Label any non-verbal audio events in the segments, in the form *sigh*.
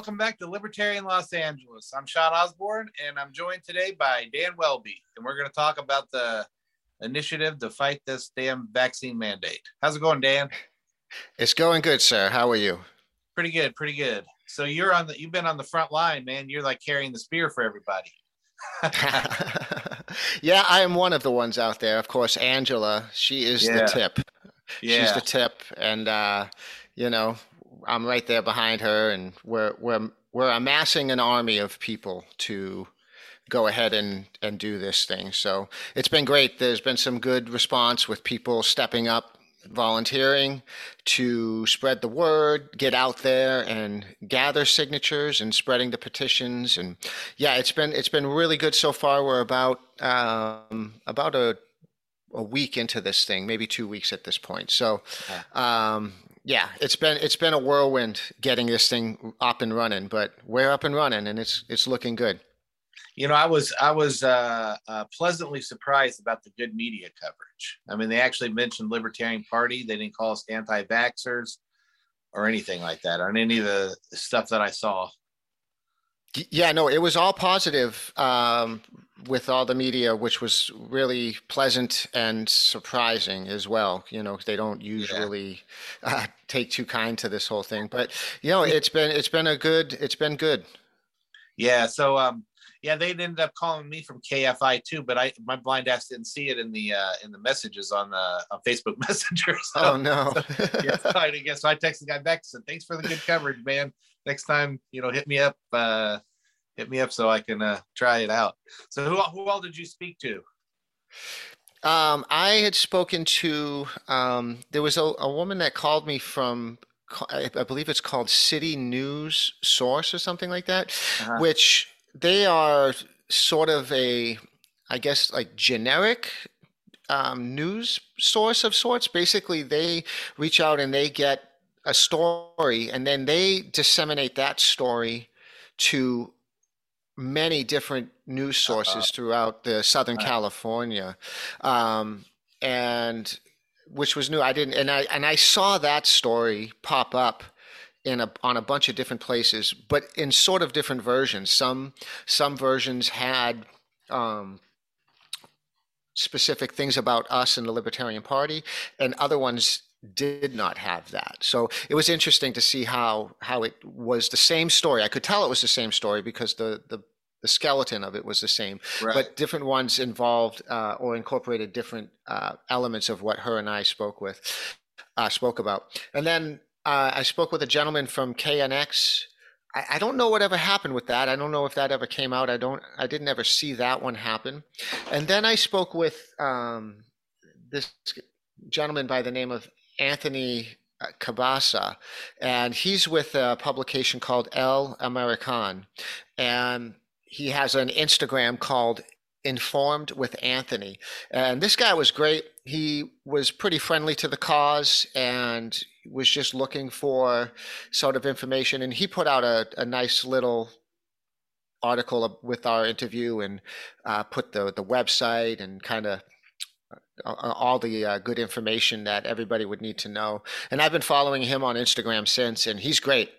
Welcome back to Libertarian Los Angeles. I'm Sean Osborne, and I'm joined today by Dan Welby, and we're going to talk about the initiative to fight this damn vaccine mandate. How's it going, Dan? It's going good, sir. How are you? Pretty good, pretty good. So you're on the you've been on the front line, man. You're like carrying the spear for everybody. *laughs* *laughs* yeah, I am one of the ones out there. Of course, Angela, she is yeah. the tip. Yeah. She's the tip, and uh, you know, I'm right there behind her, and we're we're we're amassing an army of people to go ahead and and do this thing. So it's been great. There's been some good response with people stepping up, volunteering to spread the word, get out there and gather signatures and spreading the petitions. And yeah, it's been it's been really good so far. We're about um, about a a week into this thing, maybe two weeks at this point. So, um, yeah, it's been it's been a whirlwind getting this thing up and running, but we're up and running, and it's it's looking good. You know, I was I was uh, uh, pleasantly surprised about the good media coverage. I mean, they actually mentioned Libertarian Party. They didn't call us anti-vaxxers or anything like that on any of the stuff that I saw. Yeah, no, it was all positive um, with all the media, which was really pleasant and surprising as well. You know, they don't usually yeah. uh, take too kind to this whole thing, but you know, it's been it's been a good it's been good. Yeah. So, um, yeah, they ended up calling me from KFI too, but I my blind ass didn't see it in the uh, in the messages on the on Facebook *laughs* Messenger. So, oh no! *laughs* so, yeah, so I guess so I texted the guy back and said, "Thanks for the good coverage, man. Next time, you know, hit me up, uh, hit me up so I can uh, try it out." So who who all did you speak to? Um, I had spoken to um, there was a, a woman that called me from I believe it's called City News Source or something like that, uh-huh. which they are sort of a, I guess, like generic um, news source of sorts. Basically, they reach out and they get a story, and then they disseminate that story to many different news sources throughout the Southern. California, um, and which was new. I didn't, and I and I saw that story pop up in a on a bunch of different places, but in sort of different versions. Some some versions had um, specific things about us and the Libertarian Party, and other ones did not have that. So it was interesting to see how how it was the same story. I could tell it was the same story because the the the skeleton of it was the same, right. but different ones involved uh, or incorporated different uh, elements of what her and I spoke with, uh, spoke about. And then uh, I spoke with a gentleman from KNX. I, I, don't know whatever happened with that. I don't know if that ever came out. I don't. I didn't ever see that one happen. And then I spoke with um, this gentleman by the name of Anthony uh, Cabasa, and he's with a publication called El American, and he has an Instagram called informed with Anthony. And this guy was great. He was pretty friendly to the cause and was just looking for sort of information. And he put out a, a nice little article with our interview and uh, put the, the website and kind of uh, all the uh, good information that everybody would need to know. And I've been following him on Instagram since, and he's great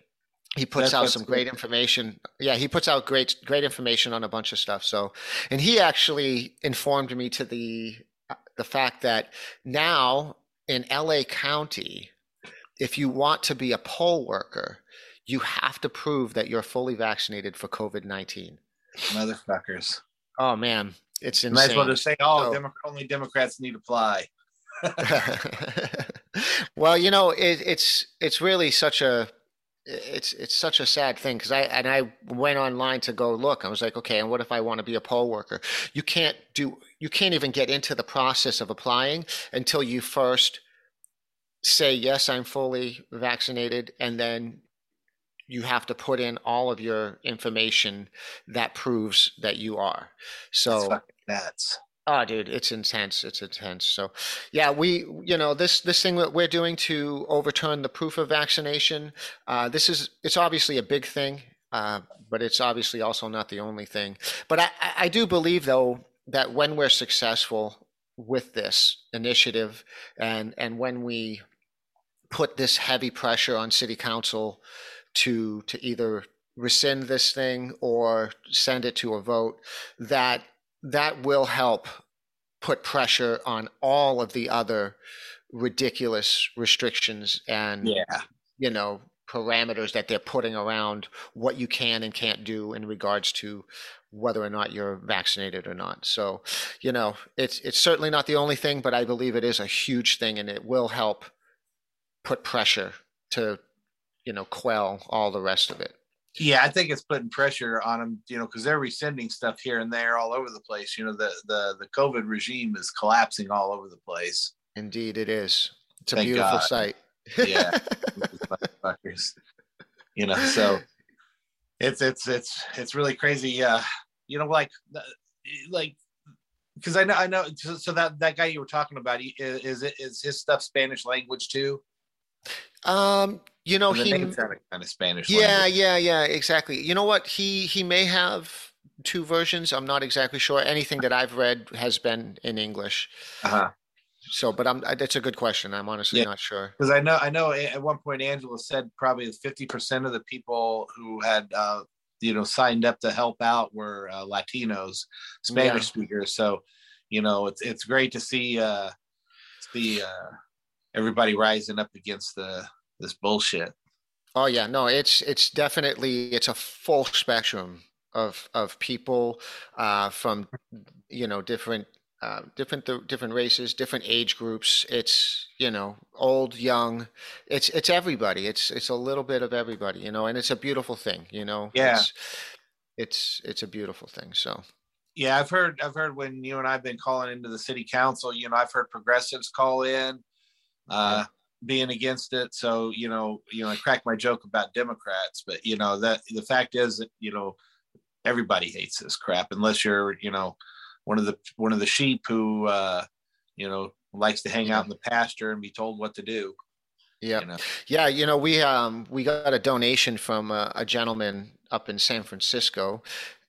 he puts out some great information. Yeah, he puts out great great information on a bunch of stuff. So, and he actually informed me to the uh, the fact that now in LA County, if you want to be a poll worker, you have to prove that you're fully vaccinated for COVID nineteen. Motherfuckers! Oh man, it's insane. Might as well just say, "Oh, so, Demo- only Democrats need to apply." *laughs* *laughs* well, you know, it, it's it's really such a it's it's such a sad thing because I and I went online to go look. I was like, okay, and what if I want to be a poll worker? You can't do you can't even get into the process of applying until you first say yes, I'm fully vaccinated, and then you have to put in all of your information that proves that you are. So that's Oh, dude, it's intense. It's intense. So, yeah, we, you know, this this thing that we're doing to overturn the proof of vaccination. Uh, this is it's obviously a big thing, uh, but it's obviously also not the only thing. But I, I do believe though that when we're successful with this initiative, and and when we put this heavy pressure on city council to to either rescind this thing or send it to a vote, that that will help put pressure on all of the other ridiculous restrictions and yeah. you know parameters that they're putting around what you can and can't do in regards to whether or not you're vaccinated or not. So, you know, it's it's certainly not the only thing, but I believe it is a huge thing and it will help put pressure to, you know, quell all the rest of it. Yeah, I think it's putting pressure on them, you know, because they're rescinding stuff here and there all over the place. You know, the the the COVID regime is collapsing all over the place. Indeed, it is. It's a Thank beautiful God. sight. yeah, *laughs* you know, so it's it's it's it's really crazy. Uh, you know, like like because I know I know. So, so, that that guy you were talking about is is his stuff Spanish language too? Um, you know, he kind of Spanish. Yeah, language. yeah, yeah, exactly. You know what? He he may have two versions. I'm not exactly sure. Anything that I've read has been in English. Uh-huh. So, but I'm that's a good question. I'm honestly yeah. not sure because I know I know at one point Angela said probably 50 percent of the people who had uh, you know signed up to help out were uh, Latinos, Spanish yeah. speakers. So, you know, it's it's great to see uh, see uh, everybody rising up against the this bullshit. Oh yeah, no, it's it's definitely it's a full spectrum of of people uh, from you know different uh, different different races, different age groups. It's you know old, young. It's it's everybody. It's it's a little bit of everybody, you know, and it's a beautiful thing, you know. Yeah. It's it's, it's a beautiful thing. So. Yeah, I've heard I've heard when you and I've been calling into the city council. You know, I've heard progressives call in. Uh, being against it. So you know, you know, I crack my joke about Democrats, but you know that the fact is that you know everybody hates this crap unless you're you know one of the one of the sheep who uh, you know likes to hang out in the pasture and be told what to do. Yeah, you know? yeah. You know, we um we got a donation from a, a gentleman up in San Francisco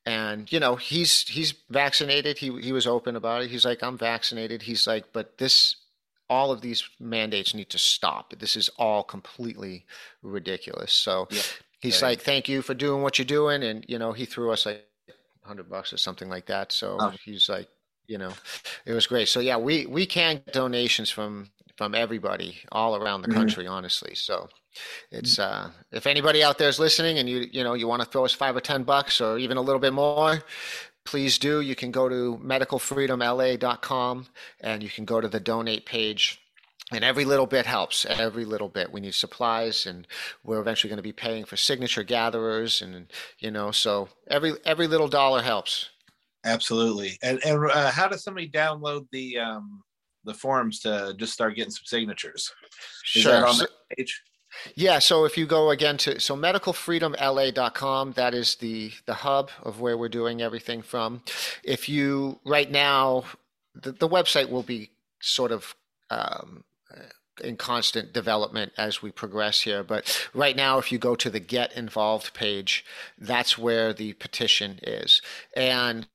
and you know he's he's vaccinated he he was open about it he's like i'm vaccinated he's like but this all of these mandates need to stop. This is all completely ridiculous. So he's like, thank you for doing what you're doing. And, you know, he threw us like hundred bucks or something like that. So oh. he's like, you know, it was great. So yeah, we, we can get donations from, from everybody all around the mm-hmm. country, mm-hmm. honestly. So it's, uh, if anybody out there is listening and you, you know, you want to throw us five or 10 bucks or even a little bit more, please do. You can go to medicalfreedomla.com and you can go to the donate page. And every little bit helps. Every little bit. We need supplies, and we're eventually going to be paying for signature gatherers, and you know, so every every little dollar helps. Absolutely. And and uh, how does somebody download the um, the forms to just start getting some signatures? Is sure. that on the page? Yeah, so if you go again to so medicalfreedomla.com, that is the the hub of where we're doing everything from. If you right now, the, the website will be sort of um, in constant development as we progress here. But right now, if you go to the Get Involved page, that's where the petition is, and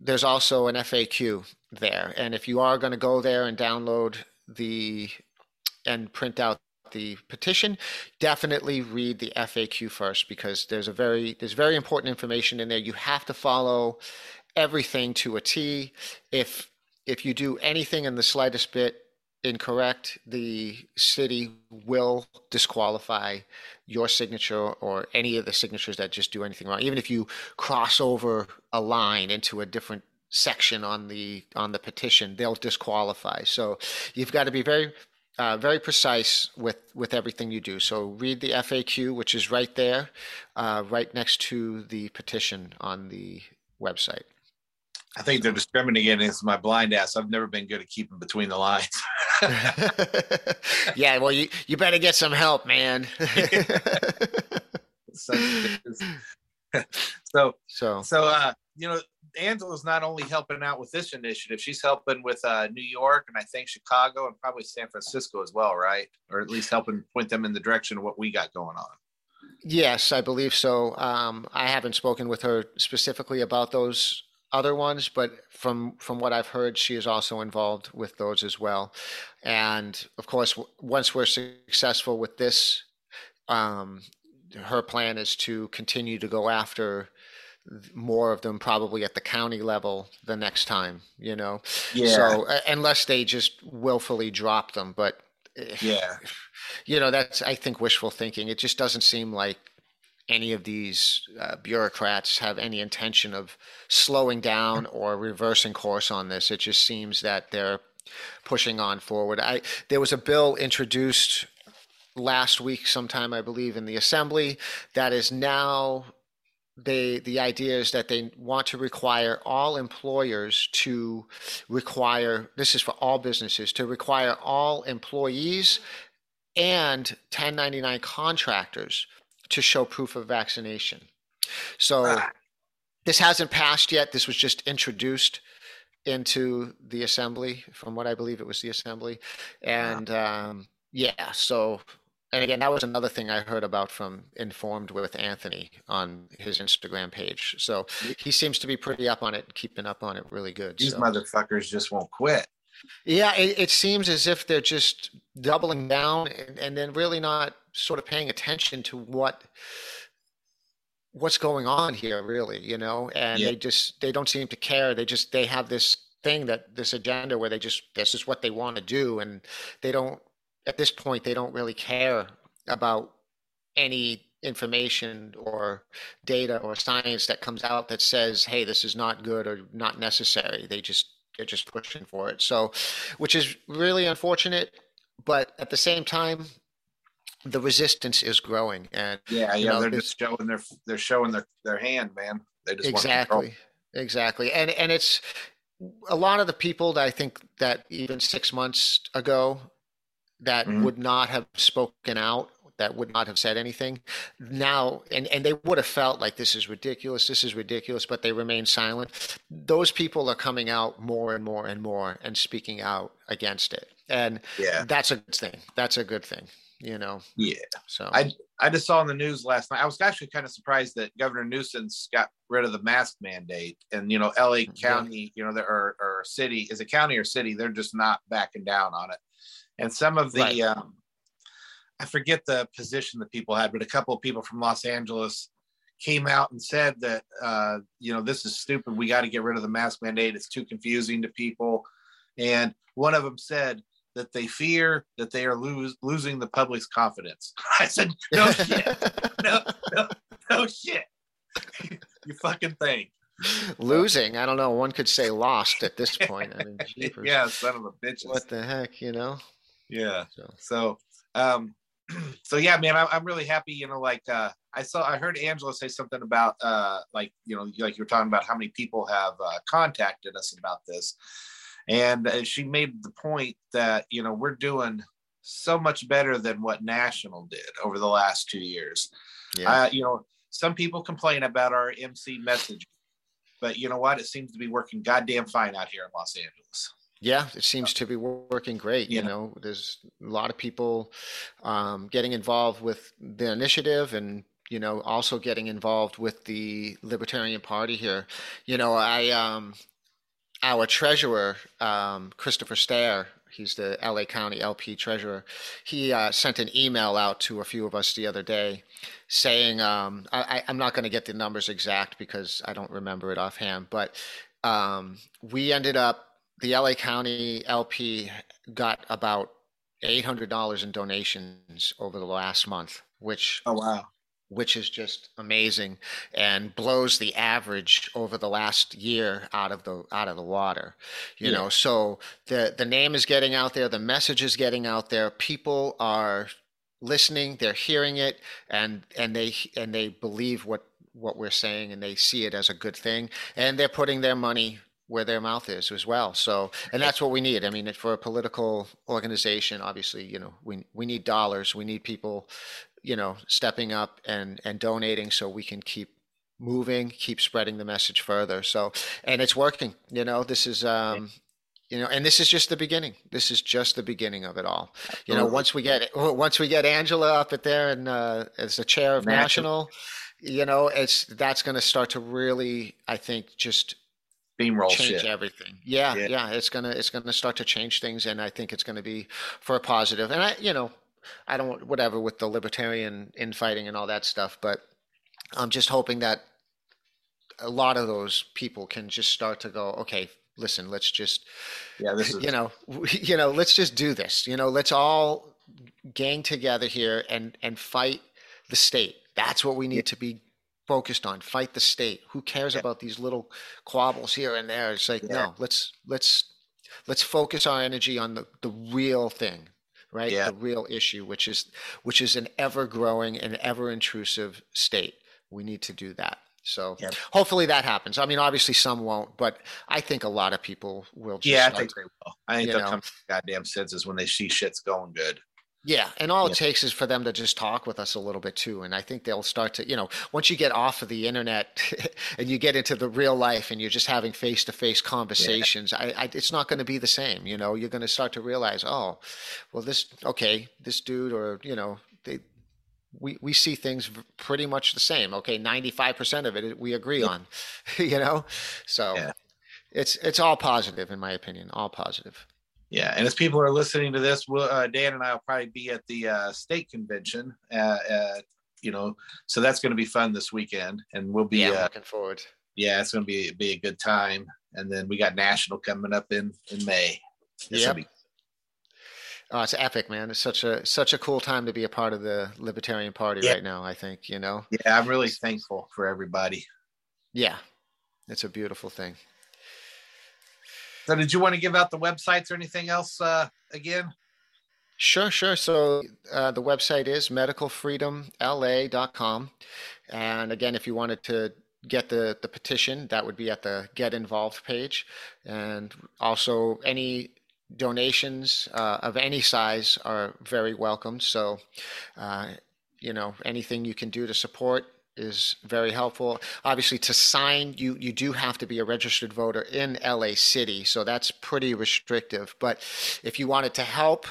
there's also an FAQ there. And if you are going to go there and download the and print out the petition, definitely read the FAQ first because there's a very there's very important information in there. You have to follow everything to a T. If if you do anything in the slightest bit incorrect, the city will disqualify your signature or any of the signatures that just do anything wrong. Even if you cross over a line into a different section on the on the petition, they'll disqualify. So you've got to be very uh, very precise with with everything you do. So read the FAQ, which is right there, uh, right next to the petition on the website. I think they're discriminating against my blind ass. I've never been good at keeping between the lines. *laughs* yeah, well, you you better get some help, man. *laughs* so, *laughs* so, so, so, uh, you know, Angela's not only helping out with this initiative, she's helping with uh, New York and I think Chicago and probably San Francisco as well, right? Or at least helping point them in the direction of what we got going on. Yes, I believe so. Um, I haven't spoken with her specifically about those other ones, but from from what I've heard, she is also involved with those as well. And of course, w- once we're successful with this um, her plan is to continue to go after more of them probably at the county level the next time you know yeah so unless they just willfully drop them but yeah you know that's i think wishful thinking it just doesn't seem like any of these uh, bureaucrats have any intention of slowing down *laughs* or reversing course on this. It just seems that they're pushing on forward. I there was a bill introduced last week, sometime I believe, in the assembly that is now. They, the idea is that they want to require all employers to require this is for all businesses to require all employees and 1099 contractors to show proof of vaccination. So ah. this hasn't passed yet. This was just introduced into the assembly, from what I believe it was the assembly, and um, yeah. So and again, that was another thing I heard about from Informed with Anthony on his Instagram page. So he seems to be pretty up on it, keeping up on it really good. These so. motherfuckers just won't quit. Yeah, it, it, seems as if they're just doubling down and, and then really not sort of paying attention to what what's going on here really you know and yeah. they just they don't seem to care they just they have this thing that this agenda where they just this is what they want to do and they don't at this point they don't really care about any information or data or science that comes out that says hey this is not good or not necessary. They just they're just pushing for it. So which is really unfortunate but at the same time the resistance is growing and yeah yeah know, they're just showing their they're showing their their hand man. They just exactly. Exactly. And and it's a lot of the people that i think that even six months ago that mm-hmm. would not have spoken out that would not have said anything now and, and they would have felt like this is ridiculous this is ridiculous but they remain silent those people are coming out more and more and more and speaking out against it and yeah that's a good thing that's a good thing you know. Yeah. So I I just saw in the news last night. I was actually kind of surprised that Governor Newsom's got rid of the mask mandate, and you know, LA County, you know, there or, or city is a county or city, they're just not backing down on it. And some of the, right. um, I forget the position that people had, but a couple of people from Los Angeles came out and said that uh, you know this is stupid. We got to get rid of the mask mandate. It's too confusing to people. And one of them said, that they fear that they are lose, losing the public's confidence. *laughs* I said, no *laughs* shit. no, no, no shit. *laughs* you fucking think. Losing, I don't know. One could say lost at this point. I mean, yeah, son of a bitch. What the heck, you know? Yeah. So, so um, *clears throat* so yeah, man, I'm, I'm really happy. You know, like uh, I saw, I heard Angela say something about uh, like you know, like you were talking about how many people have uh, contacted us about this, and uh, she made the point that, you know, we're doing so much better than what National did over the last two years. Yeah. Uh, you know, some people complain about our MC message, but you know what? It seems to be working goddamn fine out here in Los Angeles. Yeah, it seems to be working great. You know, there's a lot of people um, getting involved with the initiative and you know also getting involved with the libertarian party here you know i um our treasurer, um, Christopher Stair, he's the LA County LP treasurer, he uh, sent an email out to a few of us the other day saying, um, I, am not going to get the numbers exact because I don't remember it offhand, but um, we ended up, the LA County LP got about $800 in donations over the last month, which oh wow which is just amazing and blows the average over the last year out of the out of the water you yeah. know so the the name is getting out there the message is getting out there people are listening they're hearing it and and they and they believe what what we're saying and they see it as a good thing and they're putting their money where their mouth is as well. So, and that's what we need. I mean, for a political organization, obviously, you know, we we need dollars. We need people you know, stepping up and and donating so we can keep moving, keep spreading the message further. So, and it's working. You know, this is um, you know, and this is just the beginning. This is just the beginning of it all. You know, once we get once we get Angela up at there and uh, as the chair of national, you know, it's that's going to start to really, I think, just steamroll change shit. everything. Yeah, yeah, yeah, it's gonna it's gonna start to change things, and I think it's to be for a positive. And I, you know, I don't whatever with the libertarian infighting and all that stuff, but I'm just hoping that a lot of those people can just start to go, okay, listen, let's just, yeah, this is, you know, *laughs* you know, let's just do this. You know, let's all gang together here and and fight the state. That's what we need to be focused on. Fight the state. Who cares yeah. about these little quabbles here and there? It's like, yeah. no, let's let's let's focus our energy on the, the real thing, right? Yeah. The real issue, which is which is an ever growing and ever intrusive state. We need to do that. So yep. hopefully that happens. I mean, obviously some won't, but I think a lot of people will. yeah, I think they will. I think they'll know. come to goddamn senses when they see shit's going good. Yeah, and all yeah. it takes is for them to just talk with us a little bit too, and I think they'll start to, you know, once you get off of the internet *laughs* and you get into the real life and you're just having face to face conversations, yeah. I, I, it's not going to be the same. You know, you're going to start to realize, oh, well, this okay, this dude, or you know, they, we we see things pretty much the same. Okay, ninety five percent of it we agree on, *laughs* you know, so it's it's all positive in my opinion, all positive. Yeah, and as people are listening to this, we'll, uh, Dan and I will probably be at the uh, state convention. Uh, you know, so that's going to be fun this weekend, and we'll be yeah, uh, looking forward. Yeah, it's going to be be a good time, and then we got national coming up in in May. Yeah. Be- oh, it's epic, man! It's such a such a cool time to be a part of the Libertarian Party yeah. right now. I think you know. Yeah, I'm really thankful for everybody. Yeah, it's a beautiful thing. So, did you want to give out the websites or anything else uh, again? Sure, sure. So uh, the website is medicalfreedomla.com. And again, if you wanted to get the, the petition, that would be at the Get Involved page. And also, any donations uh, of any size are very welcome. So, uh, you know, anything you can do to support is very helpful. Obviously, to sign, you you do have to be a registered voter in LA City, so that's pretty restrictive. But if you wanted to help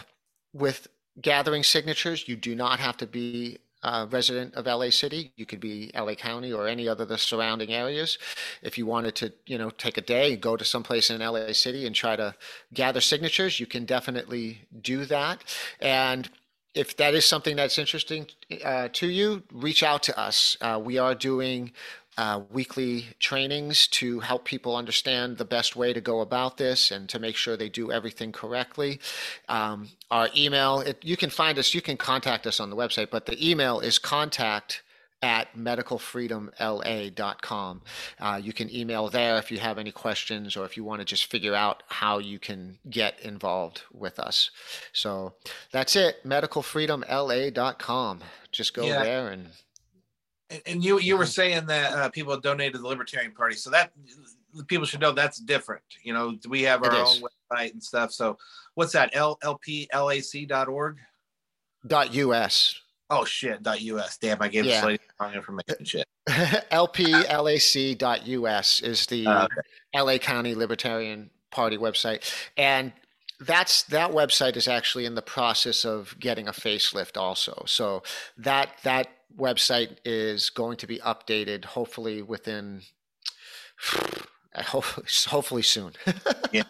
with gathering signatures, you do not have to be a resident of LA City. You could be LA County or any other of the surrounding areas. If you wanted to, you know, take a day, go to someplace in LA City and try to gather signatures, you can definitely do that. And if that is something that's interesting uh, to you, reach out to us. Uh, we are doing uh, weekly trainings to help people understand the best way to go about this and to make sure they do everything correctly. Um, our email, it, you can find us, you can contact us on the website, but the email is contact at medicalfreedomla.com. Uh, you can email there if you have any questions or if you want to just figure out how you can get involved with us. So that's it, medicalfreedomla.com. Just go yeah. there and. And you you were saying that uh, people donated to the Libertarian Party, so that people should know that's different. You know, we have our own website and stuff. So, what's that? lplac.org. Dot us. Oh shit. .us. Damn, I gave yeah. the wrong information. Shit. lplac.us is the uh, okay. LA County Libertarian Party website, and that's that website is actually in the process of getting a facelift also. So that that website is going to be updated hopefully within *sighs* hopefully soon. *laughs* yeah.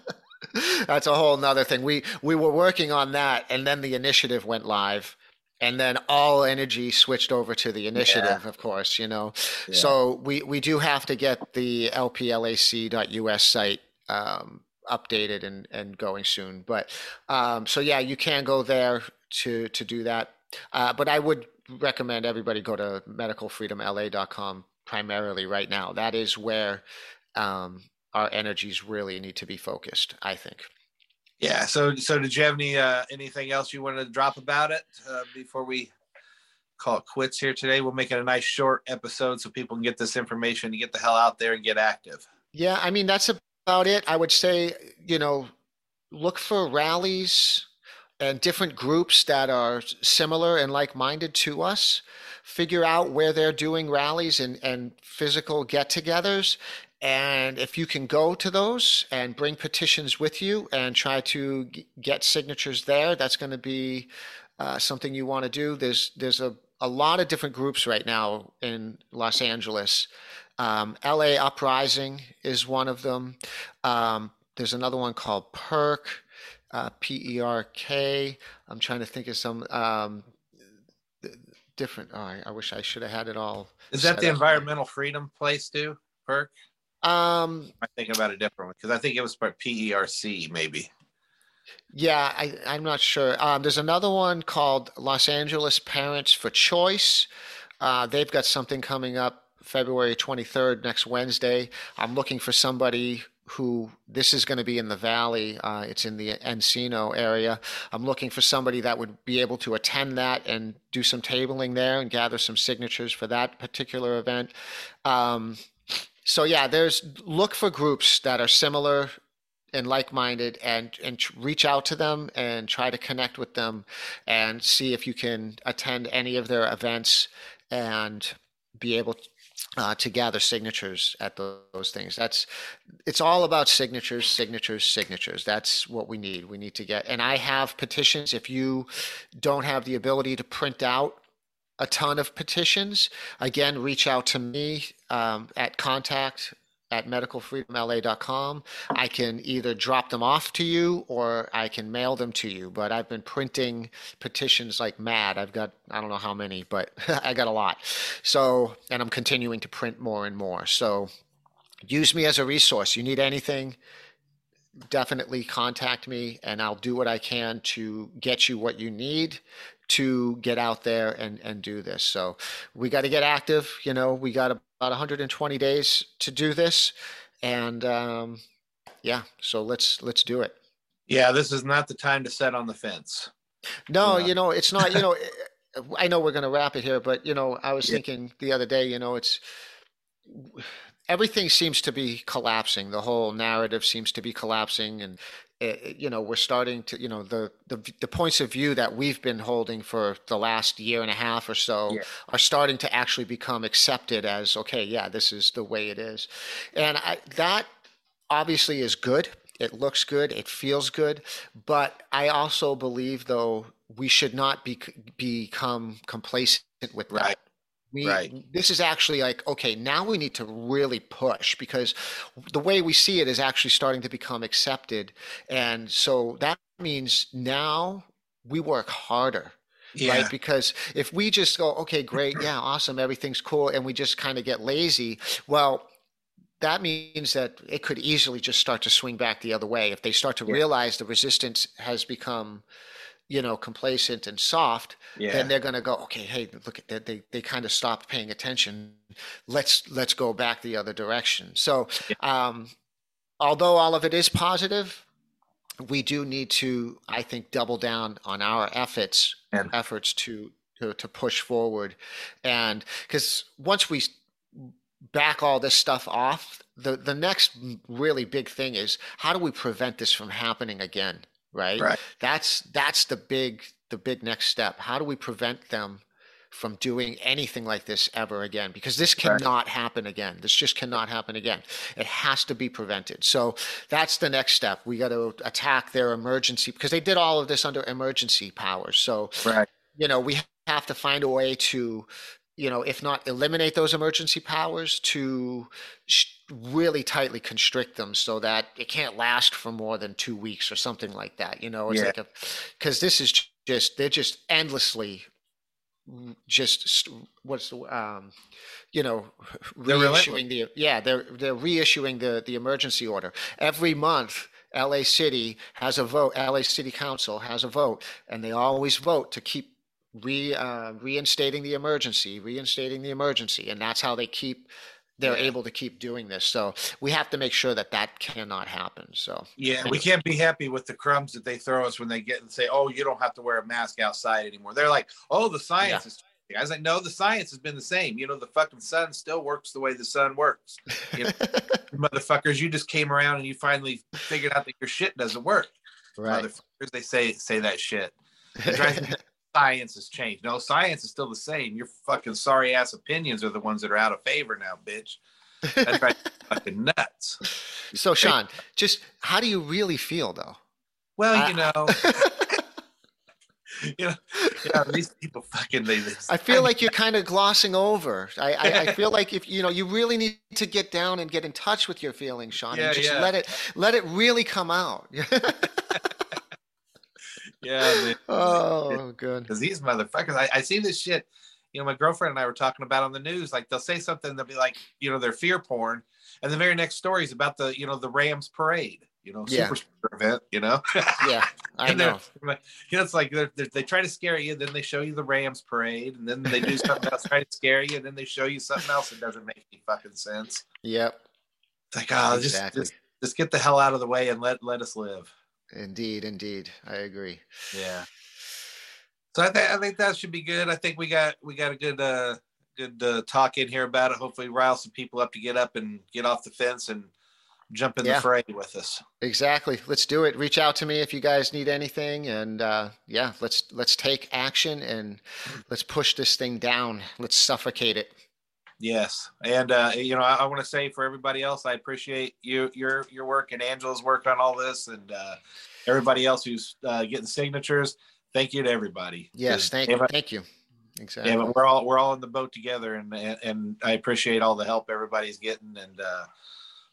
That's a whole nother thing. We we were working on that and then the initiative went live and then all energy switched over to the initiative yeah. of course you know? Yeah. so we we do have to get the lplac.us site um, updated and and going soon. But um, so yeah you can go there to to do that. Uh, but i would recommend everybody go to medicalfreedomla.com primarily right now. That is where um, our energies really need to be focused i think yeah. So, so did you have any uh, anything else you wanted to drop about it uh, before we call it quits here today? We'll make it a nice short episode so people can get this information and get the hell out there and get active. Yeah, I mean that's about it. I would say you know look for rallies and different groups that are similar and like-minded to us figure out where they're doing rallies and, and physical get-togethers and if you can go to those and bring petitions with you and try to g- get signatures there, that's going to be uh, something you want to do. There's there's a, a lot of different groups right now in Los Angeles. Um, LA Uprising is one of them. Um, there's another one called Perk, uh, P E R K. I'm trying to think of some um, different. Oh, I, I, wish I should have had it all. Is that the environmental freedom place too? Perk. Um, I think about a different one because I think it was part P E R C maybe. Yeah, I, I'm not sure. Um, there's another one called Los Angeles Parents for Choice. Uh, they've got something coming up February 23rd, next Wednesday. I'm looking for somebody who this is going to be in the valley. Uh, it's in the Encino area. I'm looking for somebody that would be able to attend that and do some tabling there and gather some signatures for that particular event. Um, so yeah, there's look for groups that are similar and like-minded and and reach out to them and try to connect with them and see if you can attend any of their events and be able uh, to gather signatures at those things. That's it's all about signatures, signatures, signatures. That's what we need. We need to get. And I have petitions. If you don't have the ability to print out a ton of petitions, again, reach out to me um, at contact at medicalfreedomla.com. I can either drop them off to you or I can mail them to you. But I've been printing petitions like mad. I've got, I don't know how many, but *laughs* I got a lot. So, and I'm continuing to print more and more. So use me as a resource. You need anything, definitely contact me and I'll do what I can to get you what you need to get out there and, and do this. So we got to get active. You know, we got about 120 days to do this. And um, yeah, so let's, let's do it. Yeah. This is not the time to set on the fence. No, you know, it's not, you know, *laughs* I know we're going to wrap it here, but you know, I was yeah. thinking the other day, you know, it's, everything seems to be collapsing. The whole narrative seems to be collapsing, and uh, you know we're starting to you know the, the the points of view that we've been holding for the last year and a half or so yeah. are starting to actually become accepted as okay, yeah, this is the way it is, and I, that obviously is good. It looks good. It feels good, but I also believe though we should not be become complacent with that. Right. We, right. This is actually like, okay, now we need to really push because the way we see it is actually starting to become accepted. And so that means now we work harder. Yeah. Right. Because if we just go, okay, great, *clears throat* yeah, awesome, everything's cool, and we just kind of get lazy, well, that means that it could easily just start to swing back the other way. If they start to yeah. realize the resistance has become you know, complacent and soft, yeah. then they're going to go, okay, hey, look at that. They, they kind of stopped paying attention. Let's, let's go back the other direction. So, um, although all of it is positive, we do need to, I think, double down on our efforts, and efforts to, to, to push forward. And because once we back all this stuff off, the, the next really big thing is how do we prevent this from happening again? Right? Right. That's that's the big the big next step. How do we prevent them from doing anything like this ever again? Because this cannot right. happen again. This just cannot happen again. It has to be prevented. So that's the next step. We got to attack their emergency because they did all of this under emergency powers. So right. you know we have to find a way to you know, if not eliminate those emergency powers, to sh- really tightly constrict them so that it can't last for more than two weeks or something like that. You know, it's yeah. like a because this is just they're just endlessly just what's the um you know reissuing the yeah they're they're reissuing the the emergency order every month LA City has a vote LA City Council has a vote and they always vote to keep re uh, reinstating the emergency, reinstating the emergency, and that's how they keep they're yeah. able to keep doing this. So we have to make sure that that cannot happen. So yeah, anyway. we can't be happy with the crumbs that they throw us when they get and say, "Oh, you don't have to wear a mask outside anymore." They're like, "Oh, the science yeah. is." I was like, no, the science has been the same. You know, the fucking sun still works the way the sun works. You know, *laughs* motherfuckers, you just came around and you finally figured out that your shit doesn't work. Right. Motherfuckers, they say say that shit. *laughs* science has changed. No, science is still the same. Your fucking sorry ass opinions are the ones that are out of favor now, bitch. That's right. *laughs* fucking nuts. So, Sean, just how do you really feel, though? Well, *laughs* you know, you know, yeah, these people fucking. They, they I feel like you're kind of glossing over. I, I, I, feel like if you know, you really need to get down and get in touch with your feelings, Sean, yeah, and just yeah. let it let it really come out. *laughs* yeah. *laughs* Oh, good. Because these motherfuckers, I, I see this shit. You know, my girlfriend and I were talking about on the news. Like they'll say something, they'll be like, you know, they're fear porn, and the very next story is about the, you know, the Rams parade you know, yeah. super event, you know? *laughs* yeah, I know. *laughs* You know, it's like they're, they're, they try to scare you, then they show you the Rams parade, and then they do something else, try to scare you, and then they show you something else that doesn't make any fucking sense. Yep. It's like, oh, exactly. just, just, just get the hell out of the way and let, let us live. Indeed, indeed. I agree. Yeah. So I think I think that should be good. I think we got we got a good uh good uh, talk in here about it. Hopefully rile some people up to get up and get off the fence and jump in yeah. the fray with us. Exactly. Let's do it. Reach out to me if you guys need anything, and uh, yeah, let's let's take action and let's push this thing down. Let's suffocate it. Yes, and uh, you know, I, I want to say for everybody else, I appreciate you your your work and Angela's work on all this, and uh, everybody else who's uh, getting signatures. Thank you to everybody. Yes, thank you. Thank you. Exactly. Yeah, but we're all we're all in the boat together, and and, and I appreciate all the help everybody's getting, and uh,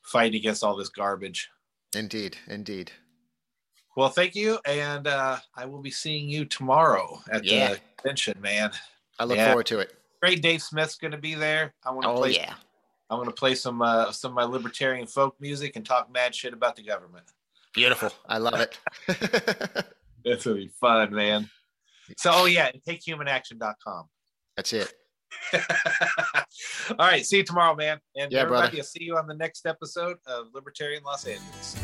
fight against all this garbage. Indeed, indeed. Well, thank you, and uh, I will be seeing you tomorrow at yeah. the convention, man. I look yeah. forward to it. Great, Dave Smith's going to be there. I want to oh, play. yeah. I'm going to play some uh, some of my libertarian folk music and talk mad shit about the government. Beautiful. *laughs* I love it. *laughs* That's going to be fun, man. So, oh yeah, takehumanaction.com. That's it. *laughs* All right. See you tomorrow, man. And yeah, everybody, brother. I'll see you on the next episode of Libertarian Los Angeles.